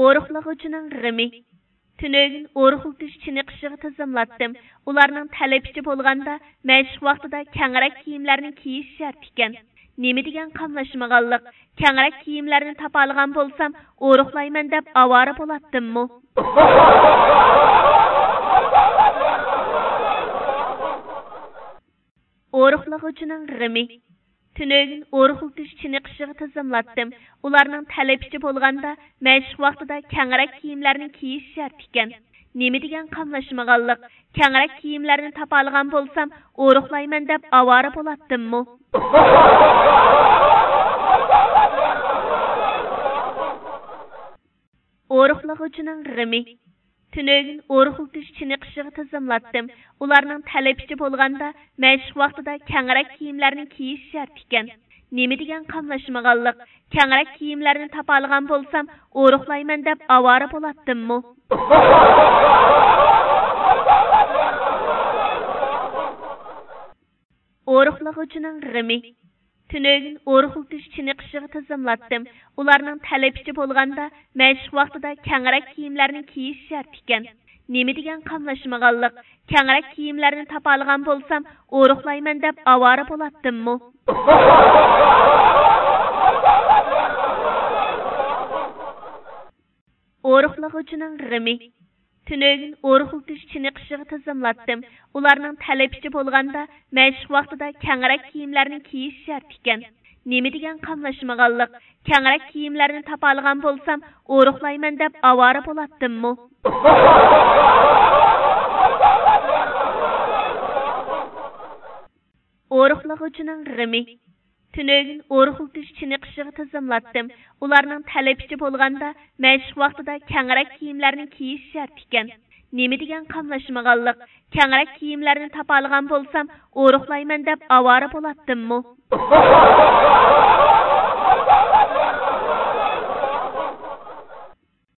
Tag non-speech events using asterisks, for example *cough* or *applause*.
ئورۇقلىغۇچىنىڭ غېمى تۈنۈگۈن ئورۇقلىتىش چېنىقىشىغا تىزىملاتتىم ئۇلارنىڭ تەلىپىچە بولغاندا مەشىق ۋاقتىدا كەڭرەك كىيىملەرنى كىيىش شەرت ئىكەن نېمە دېگەن قاملاشمىغانلىق كەڭرەك كىيىملەرنى تاپالىغان بولسام ئورۇقلايمەن دەپ ئاۋارە بولاتتىممۇ *laughs* ئورۇقلىغۇچىنىڭ غېمى تۈنۈگۈن ئورۇقلىتىش چېنىقىشىغا تىزىملاتتىم ئۇلارنىڭ تەلىپىچە بولغاندا مەشىق ۋاقتىدا كەڭرەك كىيىملەرنى كىيىش شەرت ئىكەن نېمە دېگەن قاملاشمىغانلىق كەڭرەك كىيىملەرنى تاپالىغان بولسام ئورۇقلايمەن دەپ ئاۋارە بولاتتىممۇ ئورۇقلىغۇچىنىڭ غېمى تۈنۈگۈن ئورۇقلىتىش چېنىقىشىغا تىزىملاتتىم ئۇلارنىڭ تەلىپىچە بولغاندا مەشىق ۋاقتىدا كەڭرەك كىيىملەرنى كىيىش شەرت ئىكەن نېمە دېگەن قاملاشمىغانلىق كەڭرەك كىيىملەرنى تاپالىغان بولسام ئورۇقلايمەن دەپ ئاۋارە بولاتتىممۇ ئورۇقلىغۇچىنىڭ غېمى تۈنۈگۈن ئورۇقلىتىش چېنىقىشىغا تىزىملاتتىم ئۇلارنىڭ تەلىپىچە بولغاندا مەشىق ۋاقتىدا كەڭرەك كىيىملەرنى كىيىش شەرت ئىكەن نېمە دېگەن قاملاشمىغانلىق كەڭرەك كىيىملەرنى تاپالىغان بولسام ئورۇقلايمەن دەپ ئاۋارە بولاتتىممۇ ئورۇقلىغۇچىنىڭ غېمى تۈنۈگۈن ئورۇقلىتىش چېنىقىشىغا تىزىملاتتىم ئۇلارنىڭ تەلىپىچە بولغاندا مەشىق ۋاقتىدا كەڭرەك كىيىملەرنى كىيىش شەرت ئىكەن نېمە دېگەن قاملاشمىغانلىق كەڭرەك كىيىملەرنى تاپالىغان بولسام ئورۇقلايمەن دەپ ئاۋارە بولاتتىممۇ ئورۇقلىغۇچىنىڭ غېمى تۈنۈگۈن ئورۇقلىتىش چېنىقىشىغا تىزىملاتتىم ئۇلارنىڭ تەلىپىچە بولغاندا مەشىق ۋاقتىدا كەڭرەك كىيىملەرنى كىيىش شەرت ئىكەن نېمە دېگەن قاملاشمىغانلىق كەڭرەك كىيىملەرنى تاپالىغان بولسام ئورۇقلايمەن دەپ ئاۋارە بولاتتىممۇ